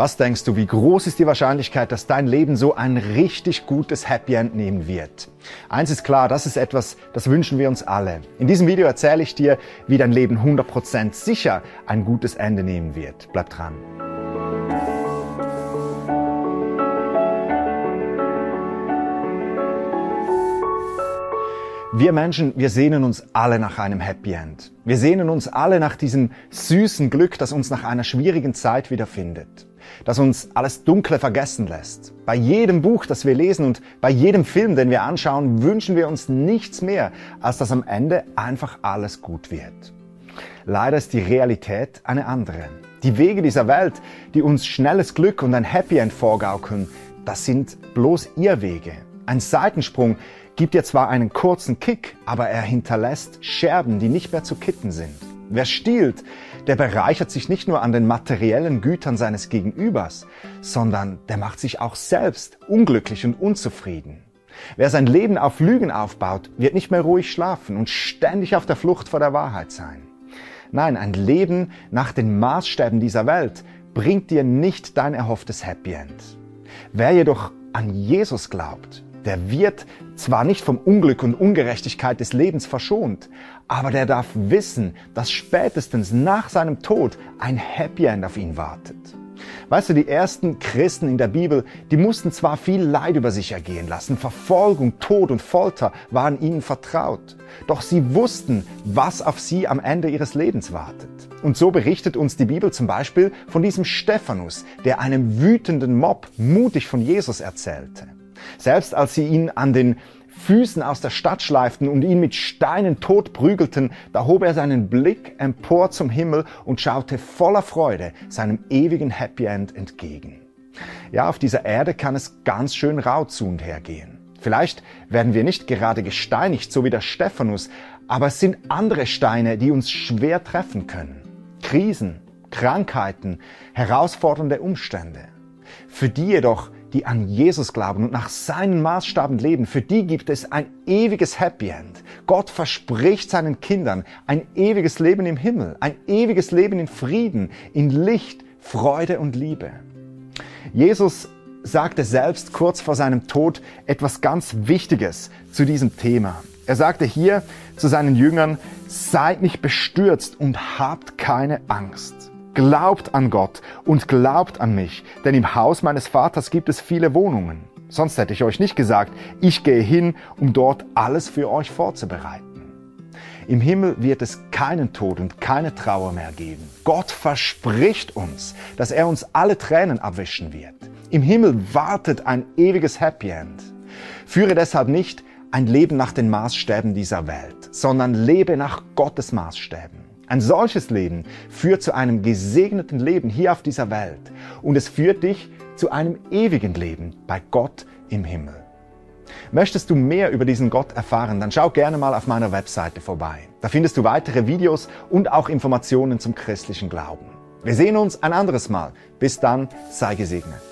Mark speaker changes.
Speaker 1: Was denkst du, wie groß ist die Wahrscheinlichkeit, dass dein Leben so ein richtig gutes Happy End nehmen wird? Eins ist klar, das ist etwas, das wünschen wir uns alle. In diesem Video erzähle ich dir, wie dein Leben 100% sicher ein gutes Ende nehmen wird. Bleib dran. Wir Menschen, wir sehnen uns alle nach einem Happy End. Wir sehnen uns alle nach diesem süßen Glück, das uns nach einer schwierigen Zeit wiederfindet. Das uns alles Dunkle vergessen lässt. Bei jedem Buch, das wir lesen und bei jedem Film, den wir anschauen, wünschen wir uns nichts mehr, als dass am Ende einfach alles gut wird. Leider ist die Realität eine andere. Die Wege dieser Welt, die uns schnelles Glück und ein Happy End vorgaukeln, das sind bloß Irrwege. Ein Seitensprung, gibt dir zwar einen kurzen Kick, aber er hinterlässt Scherben, die nicht mehr zu kitten sind. Wer stiehlt, der bereichert sich nicht nur an den materiellen Gütern seines Gegenübers, sondern der macht sich auch selbst unglücklich und unzufrieden. Wer sein Leben auf Lügen aufbaut, wird nicht mehr ruhig schlafen und ständig auf der Flucht vor der Wahrheit sein. Nein, ein Leben nach den Maßstäben dieser Welt bringt dir nicht dein erhofftes Happy End. Wer jedoch an Jesus glaubt, der wird zwar nicht vom Unglück und Ungerechtigkeit des Lebens verschont, aber der darf wissen, dass spätestens nach seinem Tod ein Happy End auf ihn wartet. Weißt du, die ersten Christen in der Bibel, die mussten zwar viel Leid über sich ergehen lassen, Verfolgung, Tod und Folter waren ihnen vertraut, doch sie wussten, was auf sie am Ende ihres Lebens wartet. Und so berichtet uns die Bibel zum Beispiel von diesem Stephanus, der einem wütenden Mob mutig von Jesus erzählte. Selbst als sie ihn an den Füßen aus der Stadt schleiften und ihn mit Steinen tot prügelten, da hob er seinen Blick empor zum Himmel und schaute voller Freude seinem ewigen Happy End entgegen. Ja, auf dieser Erde kann es ganz schön rau zu und her gehen. Vielleicht werden wir nicht gerade gesteinigt, so wie der Stephanus, aber es sind andere Steine, die uns schwer treffen können. Krisen, Krankheiten, herausfordernde Umstände. Für die jedoch, die an Jesus glauben und nach seinen Maßstaben leben, für die gibt es ein ewiges Happy End. Gott verspricht seinen Kindern ein ewiges Leben im Himmel, ein ewiges Leben in Frieden, in Licht, Freude und Liebe. Jesus sagte selbst kurz vor seinem Tod etwas ganz Wichtiges zu diesem Thema. Er sagte hier zu seinen Jüngern, seid nicht bestürzt und habt keine Angst. Glaubt an Gott und glaubt an mich, denn im Haus meines Vaters gibt es viele Wohnungen. Sonst hätte ich euch nicht gesagt, ich gehe hin, um dort alles für euch vorzubereiten. Im Himmel wird es keinen Tod und keine Trauer mehr geben. Gott verspricht uns, dass er uns alle Tränen abwischen wird. Im Himmel wartet ein ewiges Happy End. Führe deshalb nicht ein Leben nach den Maßstäben dieser Welt, sondern lebe nach Gottes Maßstäben. Ein solches Leben führt zu einem gesegneten Leben hier auf dieser Welt und es führt dich zu einem ewigen Leben bei Gott im Himmel. Möchtest du mehr über diesen Gott erfahren, dann schau gerne mal auf meiner Webseite vorbei. Da findest du weitere Videos und auch Informationen zum christlichen Glauben. Wir sehen uns ein anderes Mal. Bis dann, sei gesegnet.